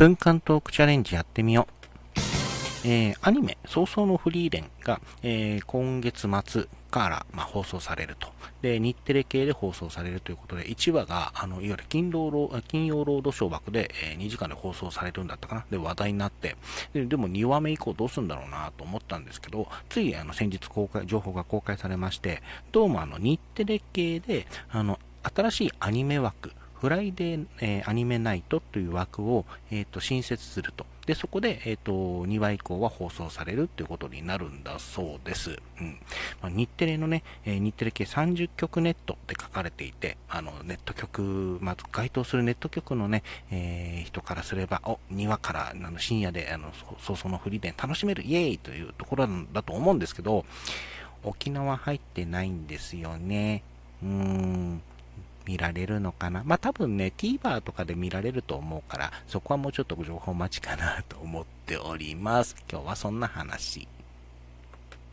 分間トークチャレンジやってみよう。えー、アニメ、早々のフリーレンが、えー、今月末から、まあ、放送されると。で、日テレ系で放送されるということで、1話が、あの、いわゆる金労金曜ロードショー枠で、えー、2時間で放送されるんだったかな。で、話題になってで、でも2話目以降どうするんだろうなと思ったんですけど、つい、あの、先日公開、情報が公開されまして、どうもあの、日テレ系で、あの、新しいアニメ枠、フライデー、えー、アニメナイトという枠を、えーと、新設すると。で、そこで、えっ、ー、と、2話以降は放送されるっていうことになるんだそうです。うん。まあ、日テレのね、え、日テレ系30局ネットって書かれていて、あの、ネット局、まず該当するネット局のね、え、人からすれば、お、2話から、あの、深夜で、あの、葬送のフリーレンで楽しめる、イエーイというところだと思うんですけど、沖縄入ってないんですよね。うーん。見られるのかな？まあ多分ね、TVer とかで見られると思うから、そこはもうちょっと情報待ちかなと思っております。今日はそんな話。